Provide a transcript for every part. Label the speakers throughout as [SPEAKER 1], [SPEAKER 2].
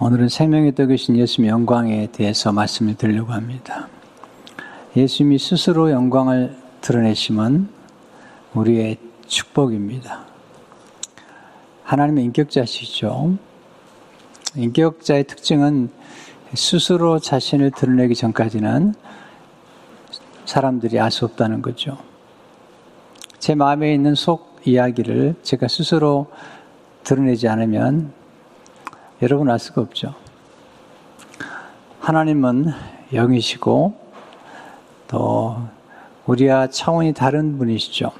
[SPEAKER 1] 오늘은 생명의 떡이신 예수님의 영광에 대해서 말씀을 드리려고 합니다. 예수님이 스스로 영광을 드러내심은 우리의 축복입니다. 하나님의 인격자시죠. 인격자의 특징은 스스로 자신을 드러내기 전까지는 사람들이 알 수 없다는 거죠. 제 마음에 있는 속 이야기를 제가 스스로 드러내지 않으면 여러분 알 수가 없죠. 하나님은 영이시고 또 우리와 차원이 다른 분이시죠.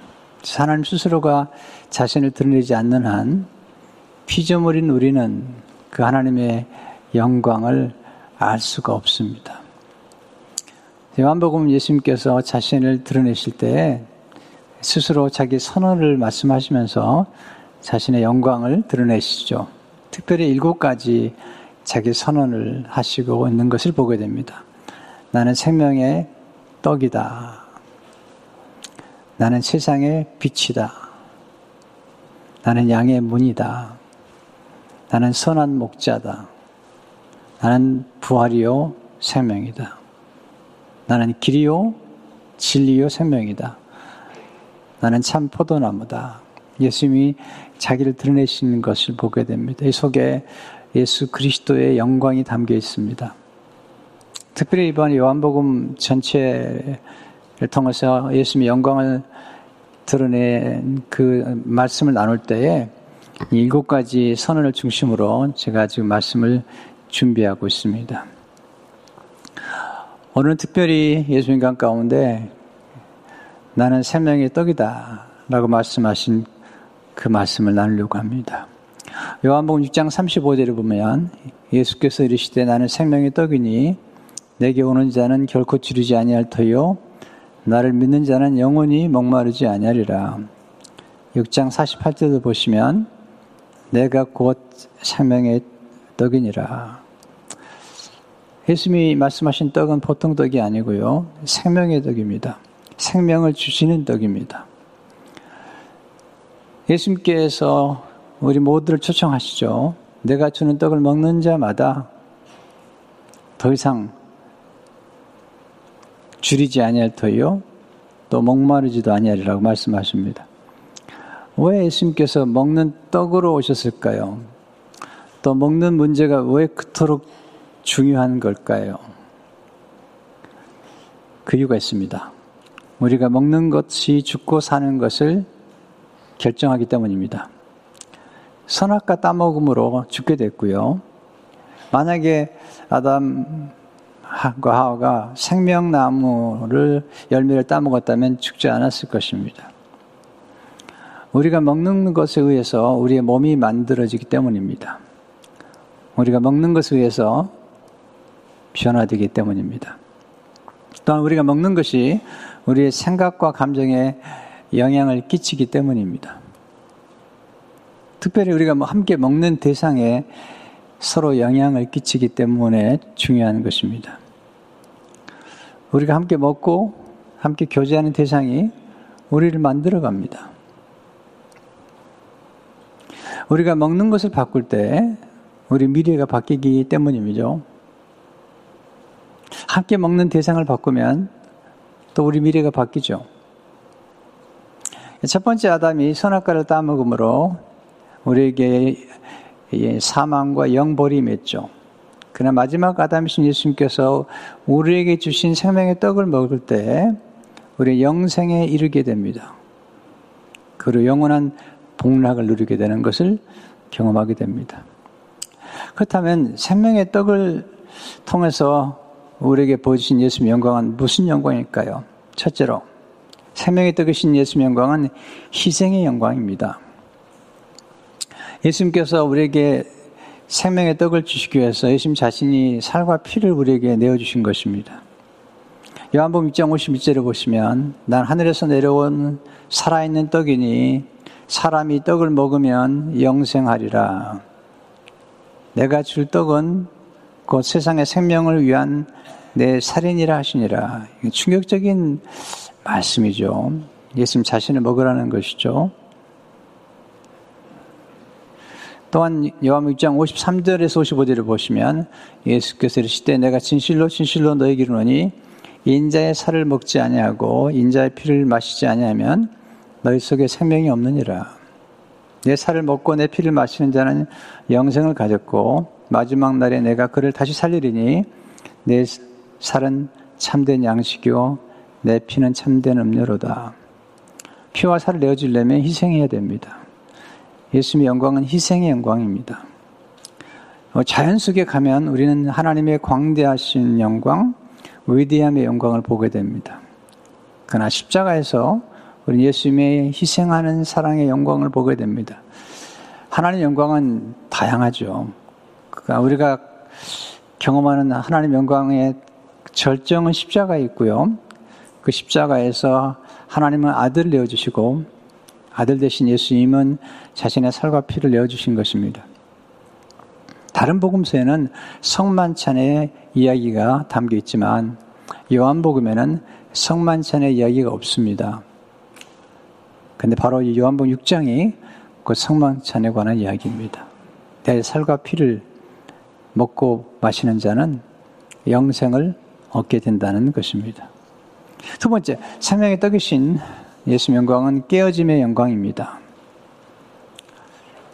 [SPEAKER 1] 하나님 스스로가 자신을 드러내지 않는 한 피조물인 우리는 그 하나님의 영광을 알 수가 없습니다. 요한복음 예수님께서 자신을 드러내실 때 스스로 자기 선언을 말씀하시면서 자신의 영광을 드러내시죠. 특별히 일곱 가지 자기 선언을 하시고 있는 것을 보게 됩니다. 나는 생명의 떡이다. 나는 세상의 빛이다. 나는 양의 문이다. 나는 선한 목자다. 나는 부활이요 생명이다. 나는 길이요 진리요 생명이다. 나는 참 포도나무다. 예수님이 자기를 드러내시는 것을 보게 됩니다. 이 속에 예수 그리스도의 영광이 담겨 있습니다. 특별히 이번 요한복음 전체를 통해서 예수님의 영광을 드러낸 그 말씀을 나눌 때에 일곱 가지 선언을 중심으로 제가 지금 말씀을 준비하고 있습니다. 오늘은 특별히 예수님 강 가운데 나는 생명의 떡이다 라고 말씀하신 그 말씀을 나누려고 합니다. 요한복음 6장 35절을 보면 예수께서 이르시되 나는 생명의 떡이니 내게 오는 자는 결코 지르지 아니할 터요 나를 믿는 자는 영원히 목마르지 아니하리라. 6장 48절도 보시면 내가 곧 생명의 떡이니라. 예수님이 말씀하신 떡은 보통 떡이 아니고요. 생명의 떡입니다. 생명을 주시는 떡입니다. 예수님께서 우리 모두를 초청하시죠. 내가 주는 떡을 먹는 자마다 더 이상 줄이지 아니할 터요. 또 목마르지도 아니하리라고 말씀하십니다. 왜 예수님께서 먹는 떡으로 오셨을까요? 또 먹는 문제가 왜 그토록 중요한 걸까요? 그 이유가 있습니다. 우리가 먹는 것이 죽고 사는 것을 결정하기 때문입니다. 선악과 따먹음으로 죽게 됐고요. 만약에 아담과 하와가 생명나무를 열매를 따먹었다면 죽지 않았을 것입니다. 우리가 먹는 것에 의해서 우리의 몸이 만들어지기 때문입니다. 우리가 먹는 것에 의해서 변화되기 때문입니다. 또한 우리가 먹는 것이 우리의 생각과 감정에 영향을 끼치기 때문입니다. 특별히 우리가 뭐 함께 먹는 대상에 서로 영향을 끼치기 때문에 중요한 것입니다. 우리가 함께 먹고 함께 교제하는 대상이 우리를 만들어 갑니다. 우리가 먹는 것을 바꿀 때 우리 미래가 바뀌기 때문이죠. 함께 먹는 대상을 바꾸면 또 우리 미래가 바뀌죠. 첫 번째 아담이 선악과를 따먹음으로 우리에게 사망과 영벌이 맺죠. 그러나 마지막 아담이신 예수님께서 우리에게 주신 생명의 떡을 먹을 때 우리 영생에 이르게 됩니다. 그리고 영원한 복락을 누리게 되는 것을 경험하게 됩니다. 그렇다면 생명의 떡을 통해서 우리에게 보여주신 예수님의 영광은 무슨 영광일까요? 첫째로 생명의 떡이신 예수님의 영광은 희생의 영광입니다. 예수님께서 우리에게 생명의 떡을 주시기 위해서 예수님 자신이 살과 피를 우리에게 내어주신 것입니다. 요한복음 6장 51절을 보시면 난 하늘에서 내려온 살아있는 떡이니 사람이 떡을 먹으면 영생하리라. 내가 줄 떡은 곧 세상의 생명을 위한 내 살인이라 하시니라. 충격적인 말씀이죠. 예수님 자신을 먹으라는 것이죠. 또한 요한복음 6장 53절에서 55절을 보시면 예수께서 이르시되 내가 진실로 진실로 너에게 이르노니 인자의 살을 먹지 아니하고 인자의 피를 마시지 아니하면 너희 속에 생명이 없느니라. 내 살을 먹고 내 피를 마시는 자는 영생을 가졌고 마지막 날에 내가 그를 다시 살리리니 내 살은 참된 양식이요 내 피는 참된 음료로다. 피와 살을 내어주려면 희생해야 됩니다. 예수님의 영광은 희생의 영광입니다. 어, 자연 속에 가면 우리는 하나님의 광대하신 영광, 위대함의 영광을 보게 됩니다. 그러나 십자가에서 우리 예수님의 희생하는 사랑의 영광을 보게 됩니다. 하나님 영광은 다양하죠. 그러니까 우리가 경험하는 하나님 영광의 절정은 십자가에 있고요. 그 십자가에서 하나님은 아들을 내어주시고 아들 대신 예수님은 자신의 살과 피를 내어주신 것입니다. 다른 복음서에는 성만찬의 이야기가 담겨 있지만 요한복음에는 성만찬의 이야기가 없습니다. 근데 바로 이 요한복음 6장이 그 성만찬에 관한 이야기입니다. 내 살과 피를 먹고 마시는 자는 영생을 얻게 된다는 것입니다. 두 번째, 생명의 떡이신 예수 영광은 깨어짐의 영광입니다.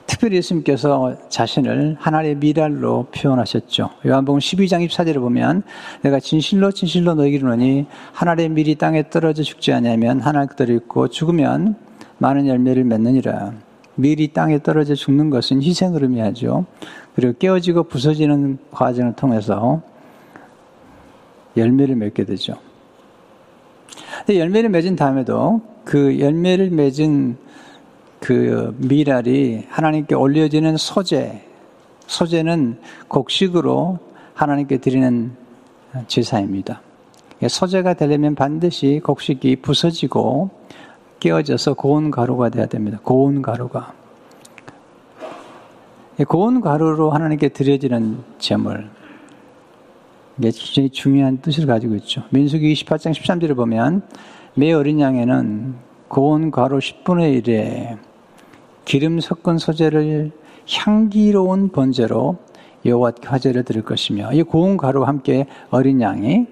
[SPEAKER 1] 특별히 예수님께서 자신을 하나님의 미랄로 표현하셨죠. 요한복음 12장 24절을 보면 내가 진실로 진실로 이르노니 하나님의 밀이 땅에 떨어져 죽지 않으면 하나 그대로 있고 죽으면 많은 열매를 맺느니라. 밀이 땅에 떨어져 죽는 것은 희생을 의미하죠. 그리고 깨어지고 부서지는 과정을 통해서 열매를 맺게 되죠. 열매를 맺은 다음에도 그 열매를 맺은 그 미랄이 하나님께 올려지는 소재, 소재는 곡식으로 하나님께 드리는 제사입니다. 소재가 되려면 반드시 곡식이 부서지고 깨어져서 고운 가루가 돼야 됩니다. 고운 가루가. 고운 가루로 하나님께 드려지는 제물. 이게 굉장히 중요한 뜻을 가지고 있죠. 민수기 28장 13절을 보면 매 어린 양에는 고운 가루 10분의 1에 기름 섞은 소재를 향기로운 번제로 여호와께 화제를 드릴 것이며 이 고운 가루와 함께 어린 양이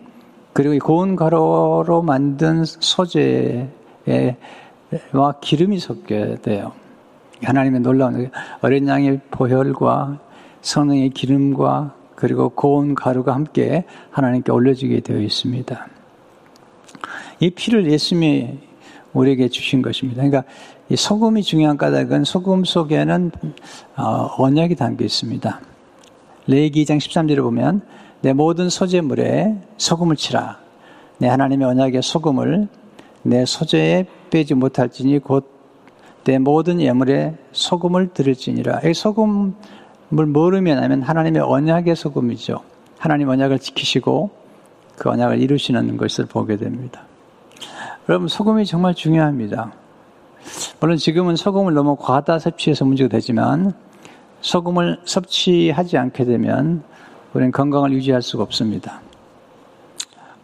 [SPEAKER 1] 그리고 이 고운 가루로 만든 소재와 기름이 섞여야 돼요. 하나님의 놀라운 어린 양의 보혈과 성령의 기름과 그리고 고운 가루가 함께 하나님께 올려지게 되어 있습니다. 이 피를 예수님이 우리에게 주신 것입니다. 그러니까 이 소금이 중요한 까닭은 소금 속에는 어, 언약이 담겨 있습니다. 레기 2장 13절을 보면 내 모든 소재물에 소금을 치라. 내 하나님의 언약의 소금을 내 소재에 빼지 못할지니 곧 내 모든 예물에 소금을 들을지니라. 이 소금 뭘 의미하냐면 하나님의 언약의 소금이죠. 하나님 언약을 지키시고 그 언약을 이루시는 것을 보게 됩니다. 여러분 소금이 정말 중요합니다. 물론 지금은 소금을 너무 과다 섭취해서 문제가 되지만 소금을 섭취하지 않게 되면 우리는 건강을 유지할 수가 없습니다.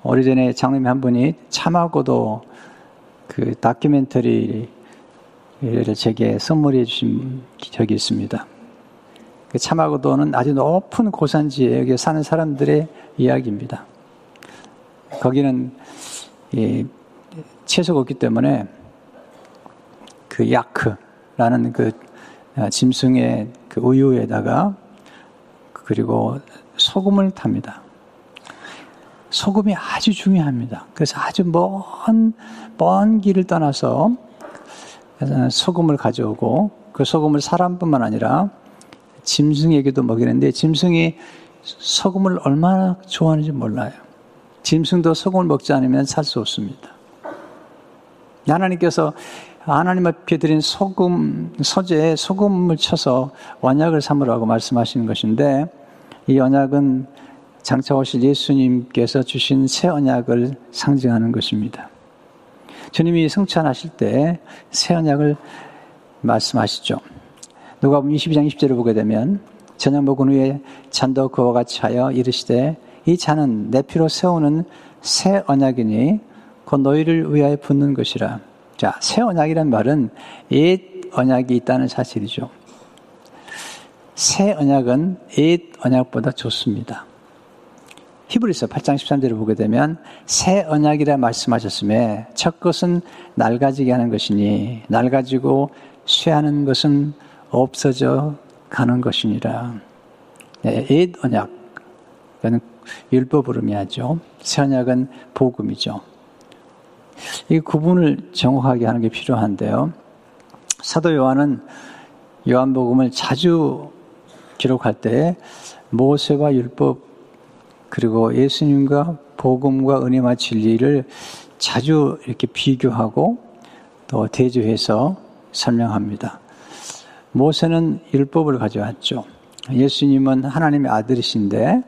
[SPEAKER 1] 오래전에 장로님 한 분이 참하고도 그 다큐멘터리를 제게 선물해 주신 적이 있습니다. 그 참하고도는 아주 높은 고산지에 사는 사람들의 이야기입니다. 거기는 채소가 없기 때문에 그 야크라는 그 아, 짐승의 그 우유에다가 그리고 소금을 탑니다. 소금이 아주 중요합니다. 그래서 아주 먼, 먼 길을 떠나서 소금을 가져오고 그 소금을 사람뿐만 아니라 짐승에게도 먹이는데 짐승이 소금을 얼마나 좋아하는지 몰라요. 짐승도 소금을 먹지 않으면 살 수 없습니다. 하나님께서 하나님 앞에 드린 소금, 소재에 소금을 쳐서 언약을 삼으라고 말씀하시는 것인데 이 언약은 장차 오실 예수님께서 주신 새 언약을 상징하는 것입니다. 주님이 승천하실 때 새 언약을 말씀하시죠. 누가복음 22장 20절을 보게 되면 저녁 먹은 후에 잔도 그와 같이 하여 이르시되 이 잔은 내 피로 세우는 새 언약이니 곧 너희를 위하여 붓는 것이라. 자, 새 언약이란 말은 옛 언약이 있다는 사실이죠. 새 언약은 옛 언약보다 좋습니다. 히브리서 8장 13절을 보게 되면 새 언약이라 말씀하셨음에 첫 것은 낡아지게 하는 것이니 낡아지고 쇠하는 것은 없어져 가는 것이니라. 네, 옛 언약, 그는 율법을 의미하죠. 새 언약은 복음이죠. 이 구분을 정확하게 하는 게 필요한데요. 사도 요한은 요한복음을 자주 기록할 때 모세와 율법 그리고 예수님과 복음과 은혜와 진리를 자주 이렇게 비교하고 또 대조해서 설명합니다. 모세는 율법을 가져왔죠. 예수님은 하나님의 아들이신데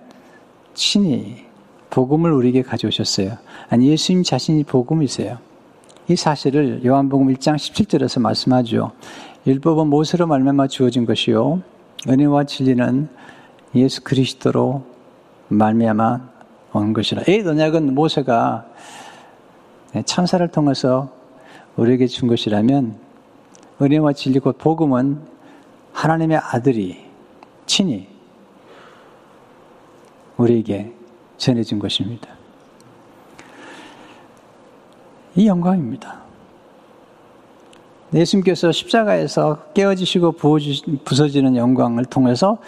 [SPEAKER 1] 친히 복음을 우리에게 가져오셨어요. 아니 예수님 자신이 복음이세요. 이 사실을 요한복음 1장 17절에서 말씀하죠. 율법은 모세로 말미암아 주어진 것이요 은혜와 진리는 예수 그리스도로 말미암아 온 것이라. 이 언약은 모세가 천사를 통해서 우리에게 준 것이라면 은혜와 진리 곧 복음은 하나님의 아들이 친히 우리에게 전해준 것입니다. 이 영광입니다. 예수님께서 십자가에서 깨어지시고 부서지는 영광을 통해서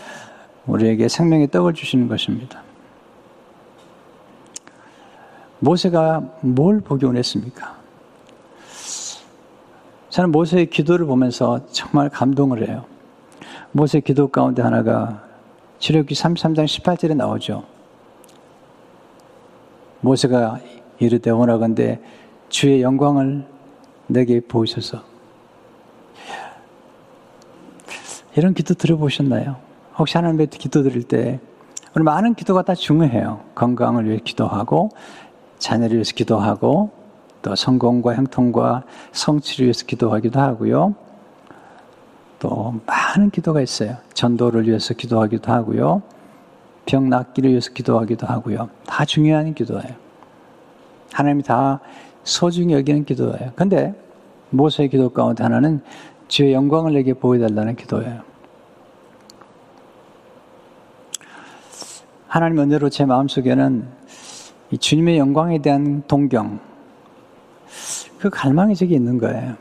[SPEAKER 1] 우리에게 생명의 떡을 주시는 것입니다. 모세가 뭘 보기 원했습니까? 저는 모세의 기도를 보면서 정말 감동을 해요. 모세 기도 가운데 하나가 출애굽기 33장 18절에 나오죠. 모세가 이르되 원하건대 주의 영광을 내게 보이소서. 이런 기도 들어보셨나요? 혹시 하나님께 기도 드릴 때 오늘 많은 기도가 다 중요해요. 건강을 위해 기도하고 자녀를 위해서 기도하고 또 성공과 형통과 성취를 위해서 기도하기도 하고요. 또 많은 기도가 있어요. 전도를 위해서 기도하기도 하고요. 병 낫기를 위해서 기도하기도 하고요. 다 중요한 기도예요. 하나님이 다 소중히 여기는 기도예요. 근데 모세의 기도 가운데 하나는 주의 영광을 내게 보여달라는 기도예요. 하나님 은혜로 제 마음속에는 이 주님의 영광에 대한 동경, 그 갈망이 저기 있는 거예요.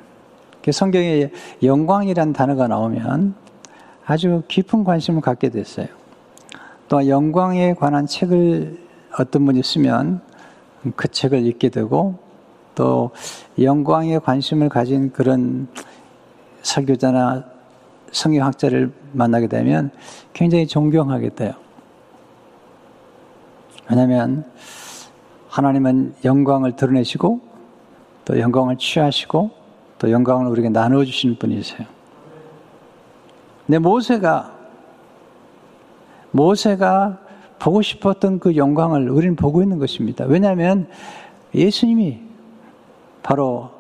[SPEAKER 1] 그 성경에 영광이란 단어가 나오면 아주 깊은 관심을 갖게 됐어요. 또 영광에 관한 책을 어떤 분이 쓰면 그 책을 읽게 되고 또 영광에 관심을 가진 그런 설교자나 성경학자를 만나게 되면 굉장히 존경하게 돼요. 왜냐하면 하나님은 영광을 드러내시고 또 영광을 취하시고 또 영광을 우리에게 나누어 주시는 분이세요. 근데 모세가 모세가 보고 싶었던 그 영광을 우리는 보고 있는 것입니다. 왜냐하면 예수님이 바로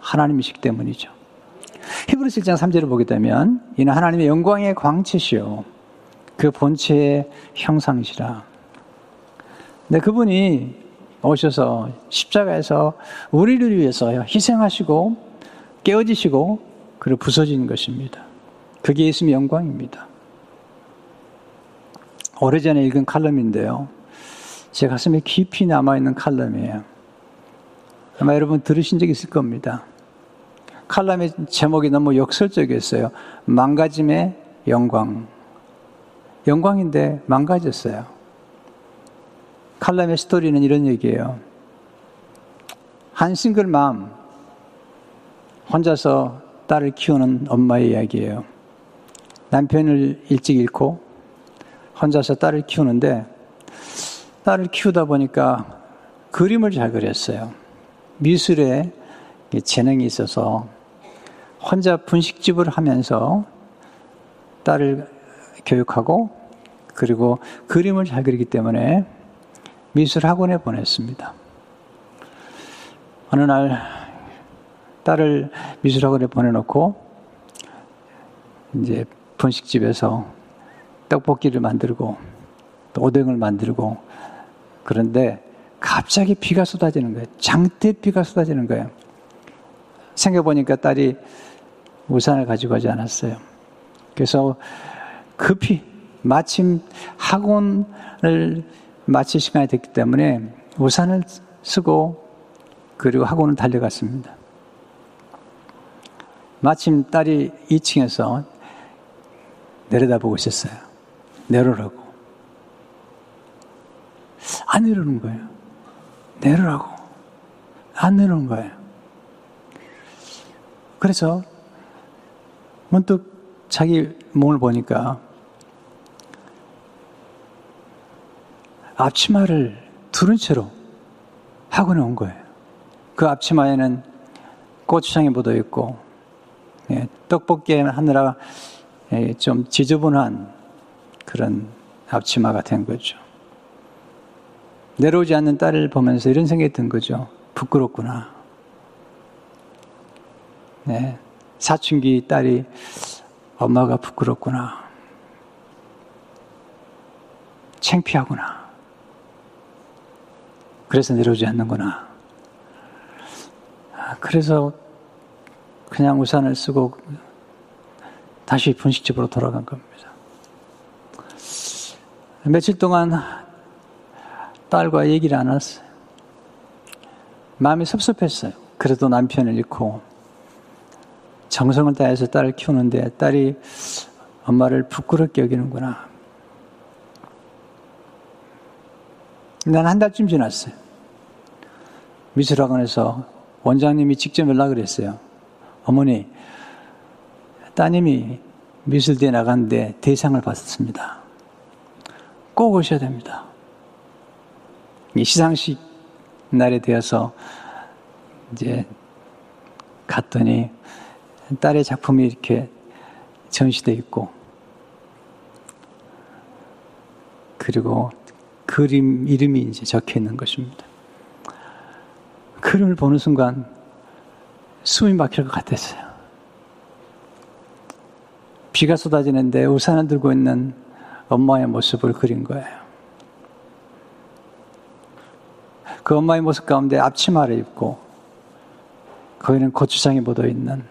[SPEAKER 1] 하나님이시기 때문이죠. 히브리서 1장 3절을 보게 되면 이는 하나님의 영광의 광채시요 그 본체의 형상이시라. 근데 그분이 오셔서 십자가에서 우리를 위해서 희생하시고 깨어지시고 그리고 부서진 것입니다. 그게 예수님의 영광입니다. 오래전에 읽은 칼럼인데요. 제 가슴에 깊이 남아있는 칼럼이에요. 아마 여러분 들으신 적 있을 겁니다. 칼럼의 제목이 너무 역설적이었어요. 망가짐의 영광. 영광인데 망가졌어요. 칼럼의 스토리는 이런 얘기예요. 한 싱글 맘, 혼자서 딸을 키우는 엄마의 이야기예요. 남편을 일찍 잃고 혼자서 딸을 키우는데 딸을 키우다 보니까 그림을 잘 그렸어요. 미술에 재능이 있어서 혼자 분식집을 하면서 딸을 교육하고 그리고 그림을 잘 그리기 때문에 미술 학원에 보냈습니다. 어느 날 딸을 미술 학원에 보내놓고 이제 분식집에서 떡볶이를 만들고 또 오뎅을 만들고 그런데 갑자기 비가 쏟아지는 거예요. 장대 비가 쏟아지는 거예요. 생각해보니까 딸이 우산을 가지고 가지 않았어요. 그래서 급히 마침 학원을 마칠 시간이 됐기 때문에 우산을 쓰고 그리고 학원을 달려갔습니다. 마침 딸이 2층에서 내려다보고 있었어요. 내려라고. 안 내려오는 거예요. 내려라고. 안 내려오는 거예요. 그래서 문득 자기 몸을 보니까 앞치마를 두른 채로 학원에 온 거예요. 그 앞치마에는 고추장이 묻어 있고 예, 떡볶이 하느라 예, 좀 지저분한 그런 앞치마가 된 거죠. 내려오지 않는 딸을 보면서 이런 생각이 든 거죠. 부끄럽구나. 네. 사춘기 딸이 엄마가 부끄럽구나. 창피하구나. 그래서 내려오지 않는구나. 아, 그래서 그냥 우산을 쓰고 다시 분식집으로 돌아간 겁니다. 며칠 동안 딸과 얘기를 안 했어요. 마음이 섭섭했어요. 그래도 남편을 잃고 정성을 다해서 딸을 키우는데 딸이 엄마를 부끄럽게 여기는구나. 난 한 달쯤 지났어요. 미술학원에서 원장님이 직접 연락을 했어요. 어머니, 따님이 미술대에 나갔는데 대상을 받았습니다. 꼭 오셔야 됩니다. 시상식 날에 되어서 이제 갔더니 딸의 작품이 이렇게 전시되어 있고 그리고 그림 이름이 이제 적혀 있는 것입니다. 그림을 보는 순간 숨이 막힐 것 같았어요. 비가 쏟아지는데 우산을 들고 있는 엄마의 모습을 그린 거예요. 그 엄마의 모습 가운데 앞치마를 입고 거기는 고추장이 묻어 있는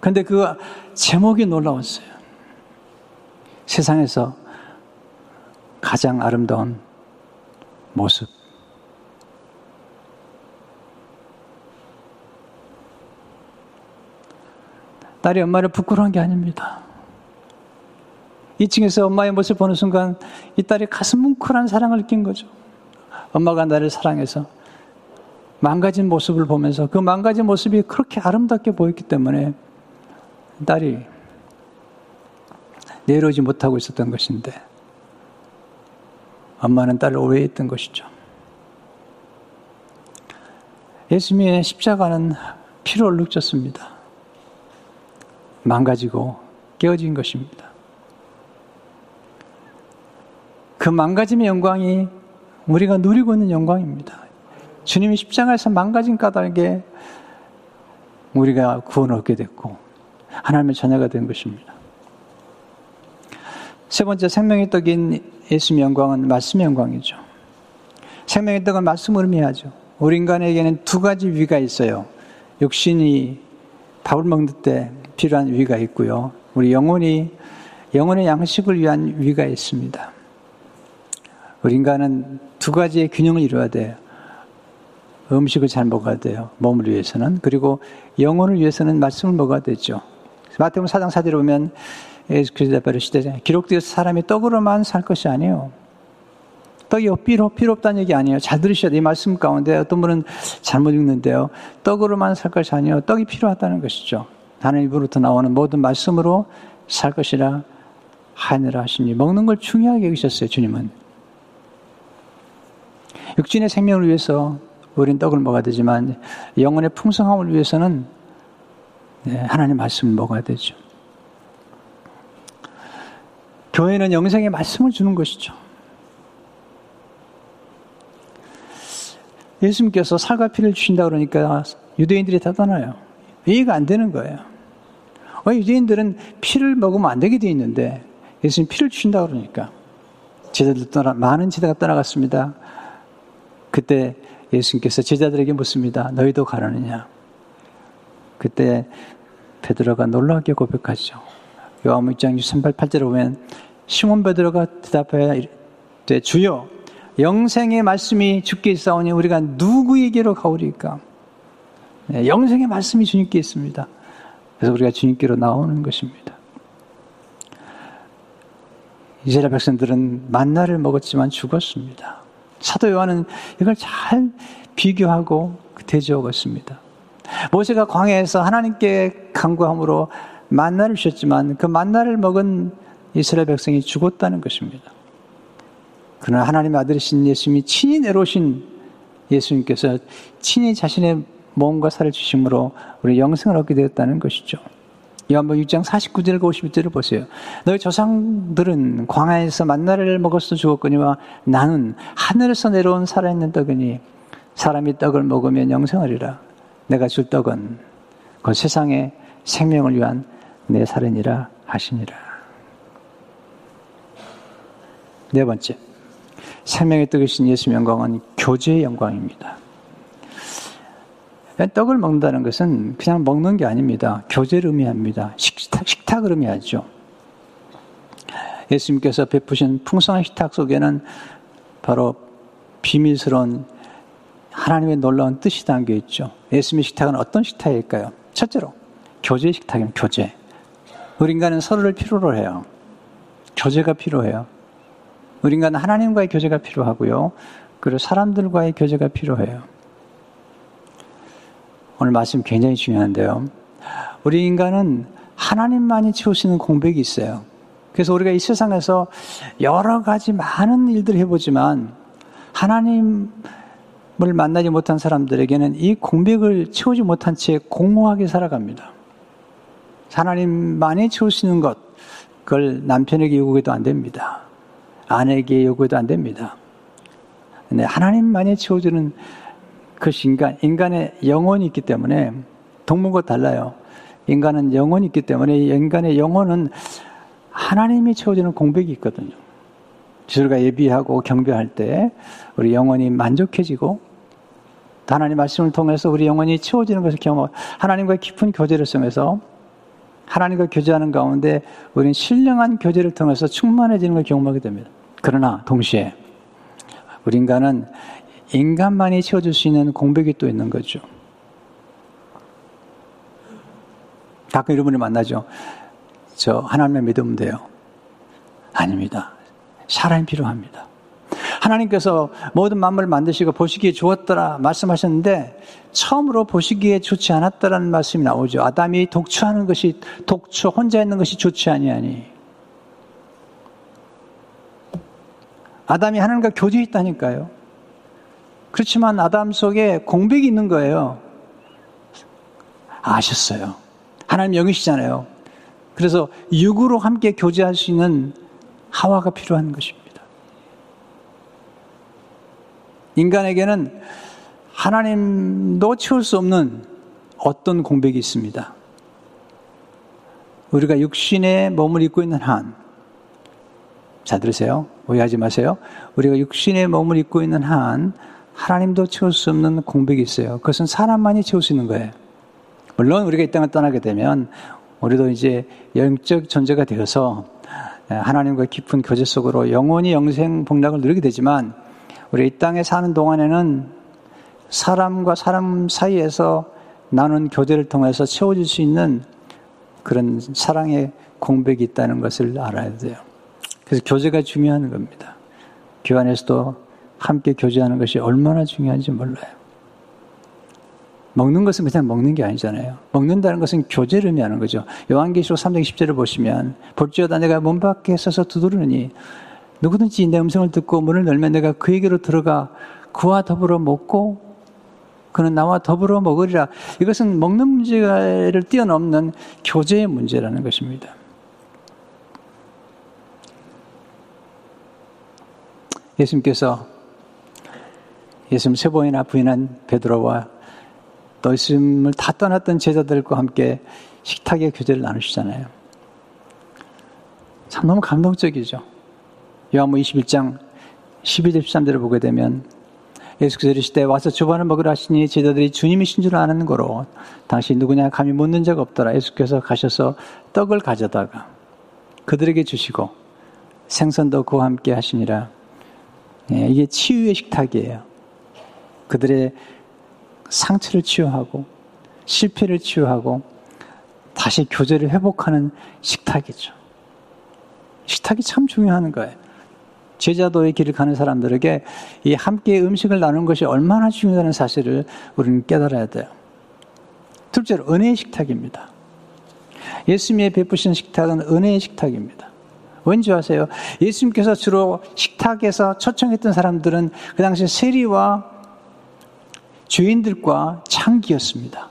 [SPEAKER 1] 근데 그 제목이 놀라웠어요. 세상에서 가장 아름다운 모습. 딸이 엄마를 부끄러운 게 아닙니다. 2층에서 엄마의 모습을 보는 순간 이 딸이 가슴 뭉클한 사랑을 느낀 거죠. 엄마가 나를 사랑해서 망가진 모습을 보면서 그 망가진 모습이 그렇게 아름답게 보였기 때문에 딸이 내려오지 못하고 있었던 것인데 엄마는 딸을 오해했던 것이죠. 예수님의 십자가는 피로 얼룩졌습니다. 망가지고 깨어진 것입니다. 그 망가짐의 영광이 우리가 누리고 있는 영광입니다. 주님이 십자가에서 망가진 까닭에 우리가 구원을 얻게 됐고 하나님의 자녀가 된 것입니다. 세 번째 생명의 떡인 예수님의 영광은 말씀의 영광이죠. 생명의 떡은 말씀을 의미하죠. 우리 인간에게는 두 가지 위가 있어요. 육신이 밥을 먹는 때 필요한 위가 있고요. 우리 영혼이 영혼의 양식을 위한 위가 있습니다. 우리 인간은 두 가지의 균형을 이루어야 돼요. 음식을 잘 먹어야 돼요. 몸을 위해서는. 그리고 영혼을 위해서는 말씀을 먹어야 되죠. 마태복음 4장 4절에 보면 예수 그리스도 버리시되 기록되어서 사람이 떡으로만 살 것이 아니에요. 떡이 필요, 필요 없다는 얘기 아니에요. 잘 들으셔야 돼요. 이 말씀 가운데 어떤 분은 잘못 읽는데요. 떡으로만 살 것이 아니에요. 떡이 필요하다는 것이죠. 하나님 입으로부터 나오는 모든 말씀으로 살 것이라 하느라 하시니 먹는 걸 중요하게 여기셨어요. 주님은. 육신의 생명을 위해서 우린 떡을 먹어야 되지만 영혼의 풍성함을 위해서는 네, 하나님 말씀을 먹어야 되죠. 교회는 영생의 말씀을 주는 것이죠. 예수님께서 살과 피를 주신다 그러니까 유대인들이 다 떠나요. 이해가 안 되는 거예요. 왜 유대인들은 피를 먹으면 안 되게 돼 있는데 예수님 피를 주신다 그러니까 제자들 떠나 많은 제자가 떠나갔습니다. 그때 예수님께서 제자들에게 묻습니다. 너희도 가라느냐? 그때 베드로가 놀라게 고백하죠. 요한복음 6장 38, 8절에 보면 시몬 베드로가 대답하여 되 주여 영생의 말씀이 주께 있사오니 우리가 누구에게로 가오리까? 네, 영생의 말씀이 주님께 있습니다. 그래서 우리가 주님께로 나오는 것입니다. 이스라엘 백성들은 만나를 먹었지만 죽었습니다. 사도 요한은 이걸 잘 비교하고 대적었습니다. 모세가 광야에서 하나님께 간구함으로 만나를 주셨지만 그 만나를 먹은 이스라엘 백성이 죽었다는 것입니다. 그러나 하나님의 아들이신 예수님이 친히 내려오신 예수님께서 친히 자신의 몸과 살을 주심으로 우리 영생을 얻게 되었다는 것이죠. 요한복음 6장 49절과 51절을 보세요. 너희 조상들은 광야에서 만나를 먹어서 죽었거니와 나는 하늘에서 내려온 살아있는 떡이니 사람이 떡을 먹으면 영생하리라. 내가 줄 떡은 그 세상의 생명을 위한 내 살이니라 하시니라. 네 번째. 생명의 떡이신 예수의 영광은 교제의 영광입니다. 떡을 먹는다는 것은 그냥 먹는 게 아닙니다. 교제를 의미합니다. 식탁, 식탁을 의미하죠. 예수님께서 베푸신 풍성한 식탁 속에는 바로 비밀스러운 하나님의 놀라운 뜻이 담겨 있죠. 예수님의 식탁은 어떤 식탁일까요? 첫째로, 교제 식탁입니다. 교제. 우리 인간은 서로를 필요로 해요. 교제가 필요해요. 우리 인간은 하나님과의 교제가 필요하고요. 그리고 사람들과의 교제가 필요해요. 오늘 말씀 굉장히 중요한데요. 우리 인간은 하나님만이 채우시는 공백이 있어요. 그래서 우리가 이 세상에서 여러 가지 많은 일들을 해보지만 하나님을 만나지 못한 사람들에게는 이 공백을 채우지 못한 채 공허하게 살아갑니다. 하나님만이 채우시는 것, 그걸 남편에게 요구해도 안 됩니다. 아내에게 요구해도 안 됩니다. 근데 하나님만이 채워주는 그것이 인간, 인간의 영혼이 있기 때문에 동물과 달라요. 인간은 영혼이 있기 때문에 인간의 영혼은 하나님이 채워주는 공백이 있거든요. 주가 예비하고 경배할 때 우리 영혼이 만족해지고 하나님 말씀을 통해서 우리 영혼이 채워지는 것을 경험, 하나님과의 깊은 교제를 통해서 하나님과 교제하는 가운데 우리는 신령한 교제를 통해서 충만해지는 걸 경험하게 됩니다. 그러나 동시에 우리 인간은 인간만이 채워줄 수 있는 공백이 또 있는 거죠. 가끔 이런 분을 만나죠. 저 하나님을 믿으면 돼요. 아닙니다. 사람이 필요합니다. 하나님께서 모든 만물을 만드시고 보시기에 좋았더라 말씀하셨는데 처음으로 보시기에 좋지 않았다라는 말씀이 나오죠. 아담이 독초하는 것이 독초 혼자 있는 것이 좋지 아니하니 아담이 하나님과 교제했다니까요. 그렇지만 아담 속에 공백이 있는 거예요. 아셨어요. 하나님 영이시잖아요. 그래서 육으로 함께 교제할 수 있는 하와가 필요한 것입니다. 인간에게는 하나님도 채울 수 없는 어떤 공백이 있습니다. 우리가 육신의 몸을 입고 있는 한, 자 들으세요. 오해하지 마세요. 우리가 육신의 몸을 입고 있는 한, 하나님도 채울 수 없는 공백이 있어요. 그것은 사람만이 채울 수 있는 거예요. 물론 우리가 이 땅을 떠나게 되면 우리도 이제 영적 존재가 되어서 하나님과 깊은 교제 속으로 영원히 영생 복락을 누리게 되지만 우리 이 땅에 사는 동안에는 사람과 사람 사이에서 나눈 교제를 통해서 채워질 수 있는 그런 사랑의 공백이 있다는 것을 알아야 돼요. 그래서 교제가 중요한 겁니다. 교환에서도 함께 교제하는 것이 얼마나 중요한지 몰라요. 먹는 것은 그냥 먹는 게 아니잖아요. 먹는다는 것은 교제를 의미하는 거죠. 요한계시록 3장 10절을 보시면 볼지어다 내가 문 밖에 서서 두드르니 누구든지 내 음성을 듣고 문을 열면 내가 그에게로 들어가 그와 더불어 먹고 그는 나와 더불어 먹으리라. 이것은 먹는 문제를 뛰어넘는 교제의 문제라는 것입니다. 예수님께서 예수님 세 번이나 부인한 베드로와 또 예수님을 다 떠났던 제자들과 함께 식탁의 교제를 나누시잖아요. 참 너무 감동적이죠. 요한복 21장 12절 13절을 보게 되면 예수께서 이르시되 와서 주반을 먹으라 하시니 제자들이 주님이신 줄 아는 거로 당신 누구냐 감히 묻는 적 없더라. 예수께서 가셔서 떡을 가져다가 그들에게 주시고 생선도 그와 함께 하시니라. 예, 이게 치유의 식탁이에요. 그들의 상처를 치유하고 실패를 치유하고 다시 교제를 회복하는 식탁이죠. 식탁이 참 중요한 거예요. 제자도의 길을 가는 사람들에게 이 함께 음식을 나누는 것이 얼마나 중요하다는 사실을 우리는 깨달아야 돼요. 둘째로 은혜의 식탁입니다. 예수님의 베푸신 식탁은 은혜의 식탁입니다. 왠지 아세요? 예수님께서 주로 식탁에서 초청했던 사람들은 그 당시 세리와 죄인들과 창기였습니다.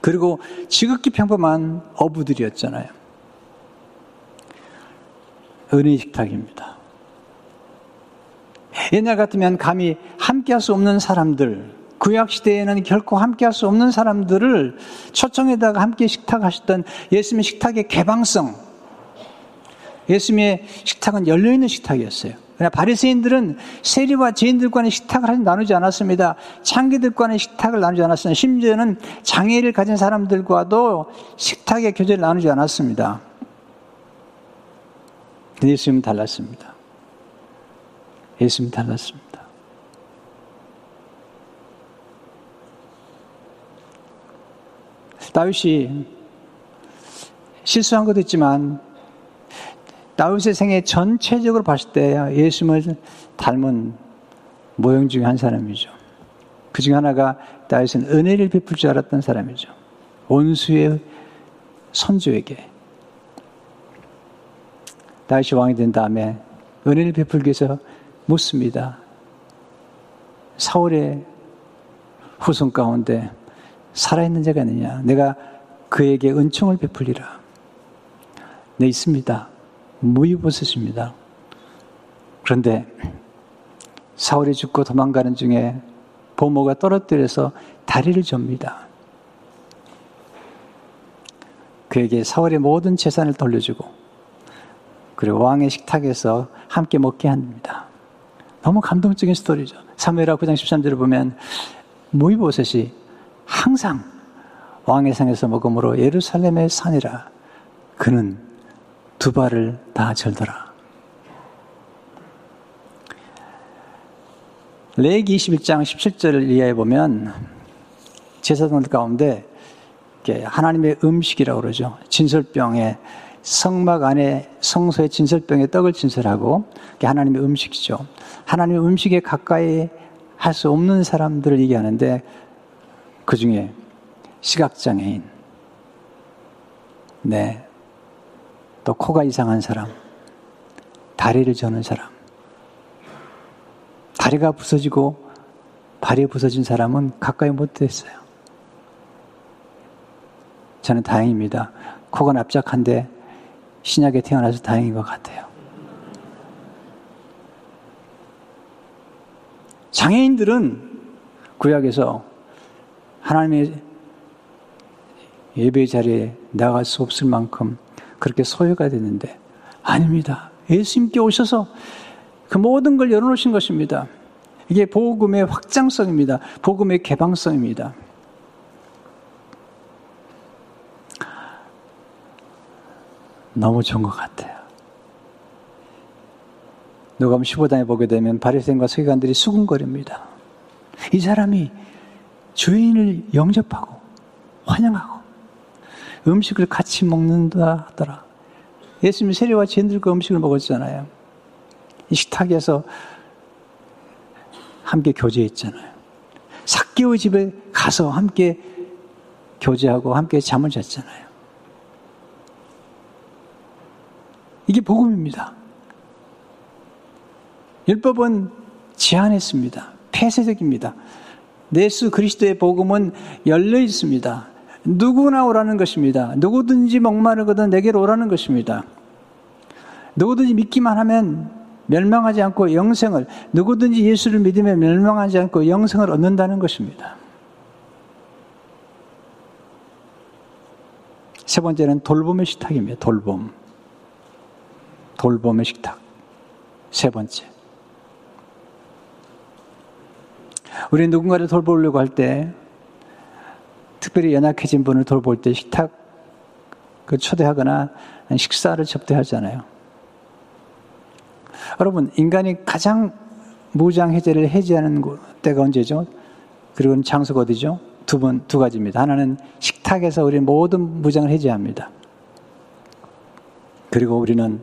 [SPEAKER 1] 그리고 지극히 평범한 어부들이었잖아요. 은혜 식탁입니다. 옛날 같으면 감히 함께 할 수 없는 사람들, 구약 시대에는 결코 함께 할 수 없는 사람들을 초청에다가 함께 식탁하셨던 예수님의 식탁의 개방성. 예수님의 식탁은 열려있는 식탁이었어요. 그러나 바리새인들은 세리와 죄인들과는 식탁을 나누지 않았습니다. 창기들과는 식탁을 나누지 않았습니다. 심지어는 장애를 가진 사람들과도 식탁의 교제를 나누지 않았습니다. 예수님은 달랐습니다. 예수님 달랐습니다. 다윗이 실수한 것도 있지만 다윗의 생애 전체적으로 봤을 때 예수님을 닮은 모형 중에 한 사람이죠. 그 중에 하나가 다윗은 은혜를 베풀 줄 알았던 사람이죠. 원수의 선조에게 다윗이 왕이 된 다음에 은혜를 베풀기 위해서 묻습니다. 사울의 후손 가운데 살아있는 자가 있느냐? 내가 그에게 은총을 베풀리라. 네, 있습니다. 무이보스입니다. 그런데 사울이 죽고 도망가는 중에 보모가 떨어뜨려서 다리를 접니다. 그에게 사울의 모든 재산을 돌려주고 그리고 왕의 식탁에서 함께 먹게 합니다. 너무 감동적인 스토리죠. 사무엘하 9장 13절을 보면 무이보셋이 항상 왕의 상에서 먹음으로 예루살렘의 산이라 그는 두 발을 다 절더라. 레기 21장 17절을 이해해 보면 제사장들 가운데 하나님의 음식이라고 그러죠. 진설병에 성막 안에 성소의 진설병에 떡을 진설하고 하나님의 음식이죠. 하나님의 음식에 가까이 할 수 없는 사람들을 얘기하는데 그 중에 시각장애인, 네, 또 코가 이상한 사람, 다리를 저는 사람, 다리가 부서지고 발이 부서진 사람은 가까이 못 됐어요. 저는 다행입니다. 코가 납작한데 신약에 태어나서 다행인 것 같아요. 장애인들은 구약에서 하나님의 예배 자리에 나갈 수 없을 만큼 그렇게 소외가 됐는데 아닙니다. 예수님께 오셔서 그 모든 걸 열어놓으신 것입니다. 이게 복음의 확장성입니다. 복음의 개방성입니다. 너무 좋은 것 같아요. 누가음 15장에 보게 되면 바리새인과 서기관들이 수군거립니다. 이 사람이 주인을 영접하고 환영하고 음식을 같이 먹는다 하더라. 예수님이 세례와 죄인들과 음식을 먹었잖아요. 이 식탁에서 함께 교제했잖아요. 사개의 집에 가서 함께 교제하고 함께 잠을 잤잖아요. 이게 복음입니다. 율법은 제한했습니다. 폐쇄적입니다. 예수 그리스도의 복음은 열려 있습니다. 누구나 오라는 것입니다. 누구든지 목마르거든 내게로 오라는 것입니다. 누구든지 믿기만 하면 멸망하지 않고 영생을, 누구든지 예수를 믿으면 멸망하지 않고 영생을 얻는다는 것입니다. 세 번째는 돌봄의 식탁입니다. 돌봄. 돌봄의 식탁. 세 번째. 우리 누군가를 돌보려고 할 때, 특별히 연약해진 분을 돌볼 때 식탁 그 초대하거나 식사를 접대하잖아요. 여러분, 인간이 가장 무장 해제를 해제하는 때가 언제죠? 그리고 장소가 어디죠? 두 번, 두 가지입니다. 하나는 식탁에서 우리 모든 무장을 해제합니다. 그리고 우리는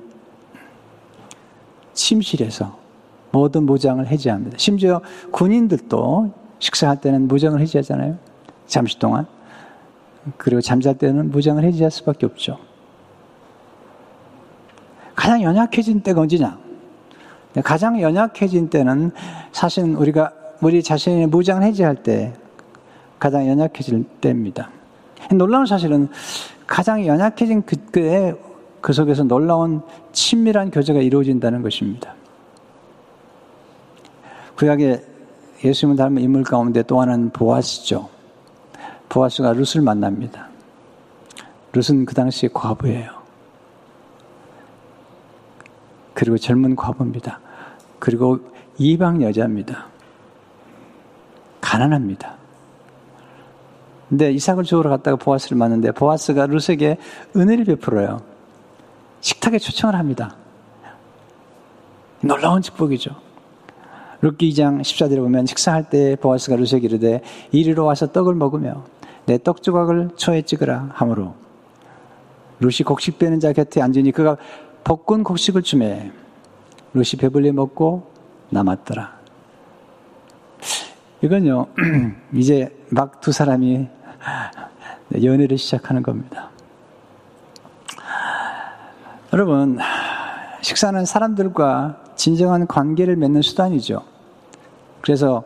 [SPEAKER 1] 침실에서 모든 무장을 해제합니다. 심지어 군인들도 식사할 때는 무장을 해제하잖아요. 잠시 동안. 그리고 잠잘 때는 무장을 해제할 수밖에 없죠. 가장 연약해진 때가 언제냐? 가장 연약해진 때는 사실 우리가 우리 자신의 무장을 해제할 때 가장 연약해질 때입니다. 놀라운 사실은 가장 연약해진 그때에 그 속에서 놀라운 친밀한 교제가 이루어진다는 것입니다. 구약에 예수님을 닮은 인물 가운데 또 하나는 보아스죠. 보아스가 룻을 만납니다. 룻은 그 당시 과부예요. 그리고 젊은 과부입니다. 그리고 이방 여자입니다. 가난합니다. 근데 이삭을 주우러 갔다가 보아스를 만났는데 보아스가 룻에게 은혜를 베풀어요. 식탁에 초청을 합니다. 놀라운 축복이죠. 룻기 2장 14절에 보면 식사할 때 보아스가 룻에게 이르되 이리로 와서 떡을 먹으며 내 떡 조각을 초에 찍으라 하므로 룻이 곡식 빼는 자 곁에 앉으니 그가 볶은 곡식을 주매 룻이 배불리 먹고 남았더라. 이건요, 이제 막 두 사람이 연애를 시작하는 겁니다. 여러분, 식사는 사람들과 진정한 관계를 맺는 수단이죠. 그래서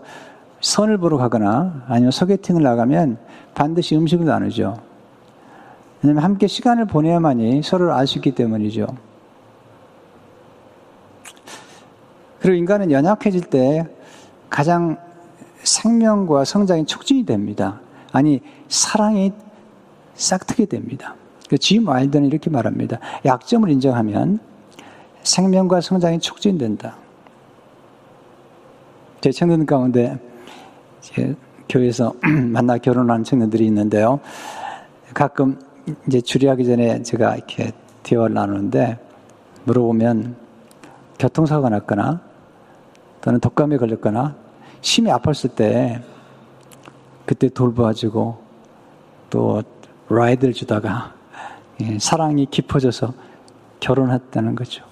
[SPEAKER 1] 선을 보러 가거나 아니면 소개팅을 나가면 반드시 음식을 나누죠. 왜냐하면 함께 시간을 보내야만이 서로를 알 수 있기 때문이죠. 그리고 인간은 연약해질 때 가장 생명과 성장이 촉진이 됩니다. 아니, 사랑이 싹트게 됩니다. 그짐 와일드는 이렇게 말합니다. 약점을 인정하면 생명과 성장이 촉진된다. 제 청년 가운데 제 교회에서 만나 결혼한 청년들이 있는데요. 가끔 이제 주리하기 전에 제가 이렇게 대화를 나누는데 물어보면 교통사고가 났거나 또는 독감에 걸렸거나 심히 아팠을 때 그때 돌봐주고 또 라이드를 주다가 예, 사랑이 깊어져서 결혼했다는 거죠.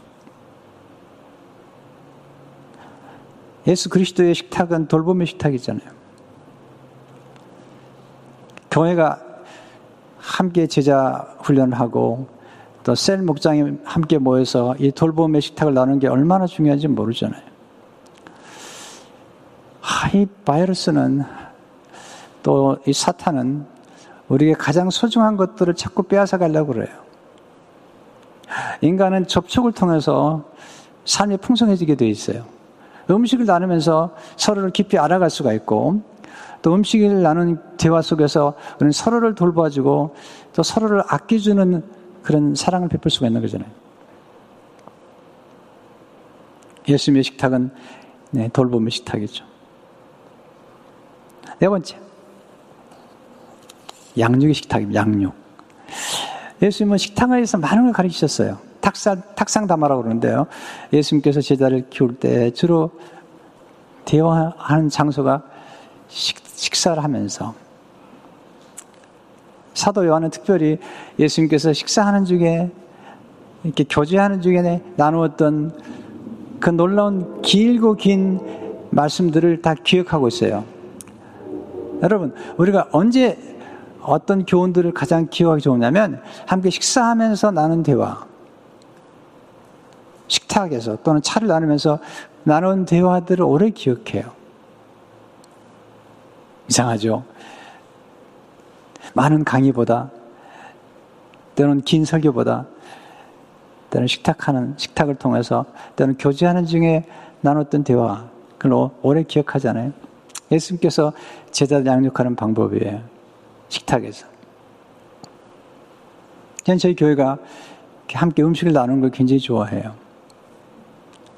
[SPEAKER 1] 예수 그리스도의 식탁은 돌봄의 식탁이잖아요. 교회가 함께 제자 훈련하고 또 셀 목장이 함께 모여서 이 돌봄의 식탁을 나누는 게 얼마나 중요한지 모르잖아요. 아, 이 바이러스는 또 이 사탄은 우리에게 가장 소중한 것들을 자꾸 빼앗아 가려고 그래요. 인간은 접촉을 통해서 삶이 풍성해지게 돼 있어요. 음식을 나누면서 서로를 깊이 알아갈 수가 있고 또 음식을 나누는 대화 속에서 우리는 서로를 돌봐주고 또 서로를 아껴주는 그런 사랑을 베풀 수가 있는 거잖아요. 예수님의 식탁은 네, 돌봄의 식탁이죠. 네 번째. 양육의 식탁입니다. 양육. 예수님은 식탁에서 많은 걸 가르치셨어요. 탁상, 탁상 담아라고 그러는데요. 예수님께서 제자를 키울 때 주로 대화하는 장소가 식, 식사를 하면서 사도 요한은 특별히 예수님께서 식사하는 중에 이렇게 교제하는 중에 나누었던 그 놀라운 길고 긴 말씀들을 다 기억하고 있어요. 여러분, 우리가 언제 어떤 교훈들을 가장 기억하기 좋으냐면 함께 식사하면서 나눈 대화. 식탁에서 또는 차를 나누면서 나눈 대화들을 오래 기억해요. 이상하죠? 많은 강의보다 때로는 긴 설교보다 때로는 식탁하는 식탁을 통해서 때로는 교제하는 중에 나눴던 대화 그걸 오래 기억하잖아요. 예수님께서 제자들 양육하는 방법이에요. 식탁에서. 저는 저희 교회가 함께 음식을 나누는 걸 굉장히 좋아해요.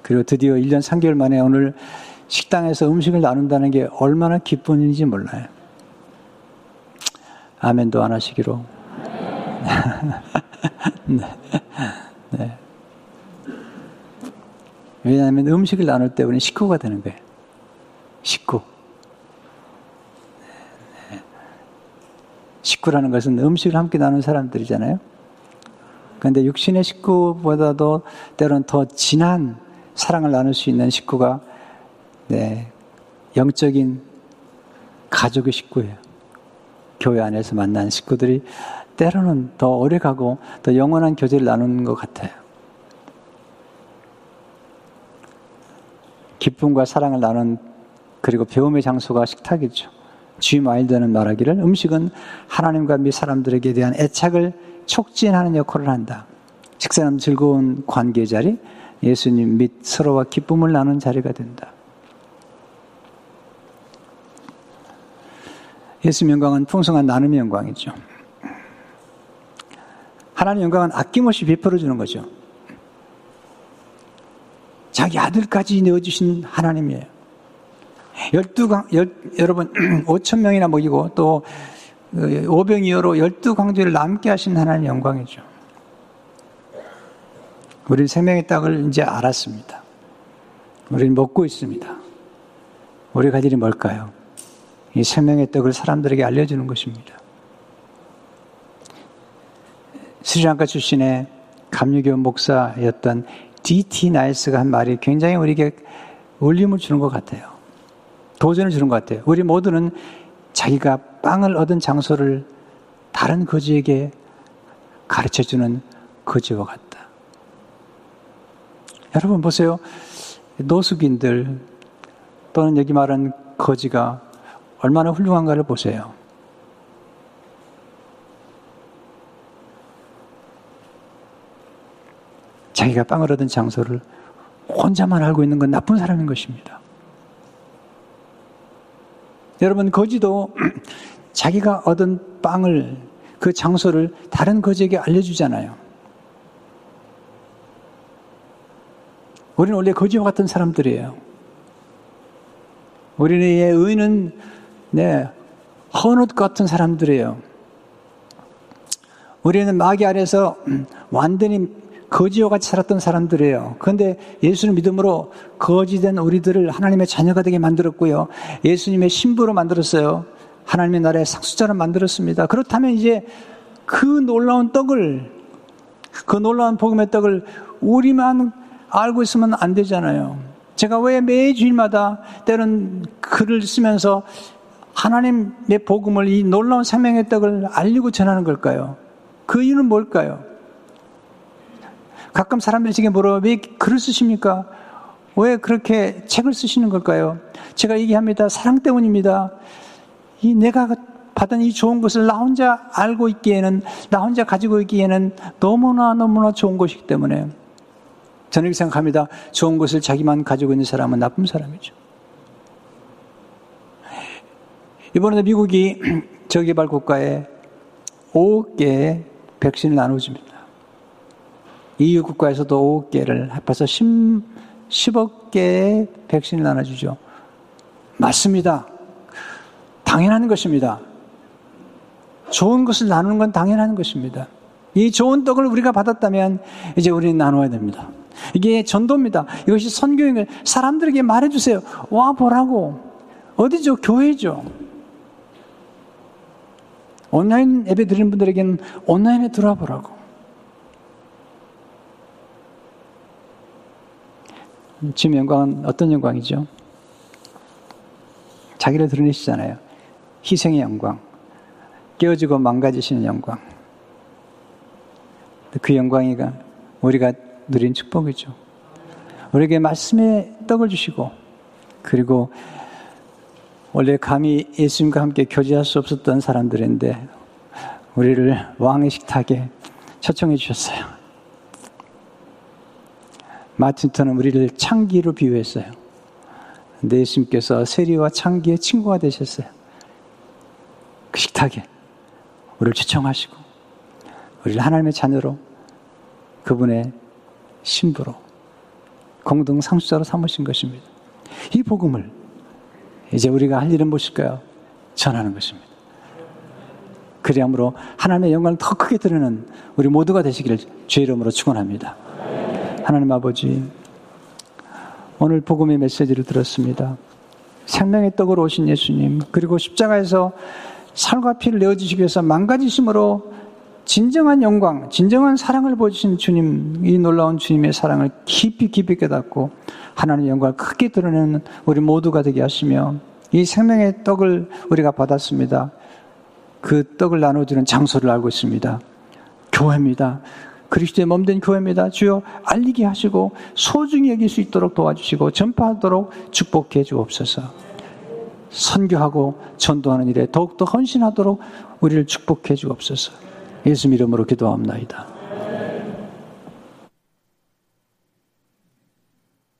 [SPEAKER 1] 그리고 드디어 1년 3개월 만에 오늘 식당에서 음식을 나눈다는 게 얼마나 기쁜 일인지 몰라요. 아멘도 안 하시기로. 네. 네. 왜냐하면 음식을 나눌 때 우리는 식구가 되는 거예요. 식구. 네. 식구라는 것은 음식을 함께 나누는 사람들이잖아요. 그런데 육신의 식구보다도 때로는 더 진한 사랑을 나눌 수 있는 식구가 네, 영적인 가족의 식구예요. 교회 안에서 만난 식구들이 때로는 더 오래가고 더 영원한 교제를 나누는 것 같아요. 기쁨과 사랑을 나눈 그리고 배움의 장소가 식탁이죠. G 마일드는 말하기를 음식은 하나님과 미 사람들에게 대한 애착을 촉진하는 역할을 한다. 식사는 즐거운 관계 자리, 예수님 및 서로와 기쁨을 나눈 자리가 된다. 예수 영광은 풍성한 나눔의 영광이죠. 하나님 영광은 아낌없이 베풀어 주는 거죠. 자기 아들까지 내어주신 하나님이에요. 열두 강, 열, 여러분, 오천 명이나 먹이고 또 오병이어로 열두 강조를 남게 하신 하나님 영광이죠. 우리 생명의 떡을 이제 알았습니다. 우리는 먹고 있습니다. 우리 가질이 뭘까요? 이 생명의 떡을 사람들에게 알려주는 것입니다. 스리랑카 출신의 감리교 목사였던 D.T. 나일스가 한 말이 굉장히 우리에게 울림을 주는 것 같아요. 도전을 주는 것 같아요. 우리 모두는 자기가 빵을 얻은 장소를 다른 거지에게 가르쳐 주는 거지와 같다. 여러분 보세요. 노숙인들 또는 여기 말한 거지가 얼마나 훌륭한가를 보세요. 자기가 빵을 얻은 장소를 혼자만 알고 있는 건 나쁜 사람인 것입니다. 여러분, 거지도 자기가 얻은 빵을, 그 장소를 다른 거지에게 알려주잖아요. 우리는 원래 거지와 같은 사람들이에요. 우리의 의는, 네, 헌옷 같은 사람들이에요. 우리는 마귀 아래서 완전히 거지와 같이 살았던 사람들이에요. 그런데 예수를 믿음으로 거지된 우리들을 하나님의 자녀가 되게 만들었고요. 예수님의 신부로 만들었어요. 하나님의 나라의 상수자로 만들었습니다. 그렇다면 이제 그 놀라운 떡을, 그 놀라운 복음의 떡을 우리만 알고 있으면 안 되잖아요. 제가 왜 매 주일마다 때는 글을 쓰면서 하나님의 복음을 이 놀라운 생명의 떡을 알리고 전하는 걸까요? 그 이유는 뭘까요? 가끔 사람들이 지금 물어 왜 글을 쓰십니까? 왜 그렇게 책을 쓰시는 걸까요? 제가 얘기합니다. 사랑 때문입니다. 이 내가 받은 이 좋은 것을 나 혼자 알고 있기에는, 나 혼자 가지고 있기에는 너무나 너무나 좋은 것이기 때문에 저는 이렇게 생각합니다. 좋은 것을 자기만 가지고 있는 사람은 나쁜 사람이죠. 이번에 미국이 저개발 국가에 5억 개의 백신을 나눠줍니다. EU 국가에서도 5억 개를 합해서 10, 10 억 개의 백신을 나눠주죠. 맞습니다. 당연한 것입니다. 좋은 것을 나누는 건 당연한 것입니다. 이 좋은 떡을 우리가 받았다면 이제 우리는 나눠야 됩니다. 이게 전도입니다. 이것이 선교인 사람들에게 말해주세요. 와 보라고. 어디죠? 교회죠. 온라인 예배 드리는 분들에게는 온라인에 들어와 보라고. 지금 영광은 어떤 영광이죠? 자기를 드러내시잖아요. 희생의 영광. 깨어지고 망가지시는 영광. 그 영광이가 우리가 누린 축복이죠. 우리에게 말씀의 떡을 주시고, 그리고 원래 감히 예수님과 함께 교제할 수 없었던 사람들인데, 우리를 왕의 식탁에 초청해 주셨어요. 마틴턴은 우리를 창기로 비유했어요. 근데 예수님께서 세리와 창기의 친구가 되셨어요. 그 식탁에 우리를 초청하시고 우리를 하나님의 자녀로 그분의 신부로 공동 상수자로 삼으신 것입니다. 이 복음을 이제 우리가 할 일은 무엇일까요? 전하는 것입니다. 그리함으로 하나님의 영광을 더 크게 드리는 우리 모두가 되시기를 주의 이름으로 축원합니다. 하나님 아버지, 오늘 복음의 메시지를 들었습니다. 생명의 떡으로 오신 예수님, 그리고 십자가에서 살과 피를 내어주시기 위해서 망가지심으로 진정한 영광, 진정한 사랑을 보여주신 주님, 이 놀라운 주님의 사랑을 깊이 깊이 깨닫고 하나님의 영광을 크게 드러내는 우리 모두가 되게 하시며 이 생명의 떡을 우리가 받았습니다. 그 떡을 나눠주는 장소를 알고 있습니다. 교회입니다. 그리스도의 몸된 교회입니다. 주여 알리게 하시고 소중히 여길 수 있도록 도와주시고 전파하도록 축복해 주옵소서. 선교하고 전도하는 일에 더욱더 헌신하도록 우리를 축복해 주옵소서. 예수 이름으로 기도합니다.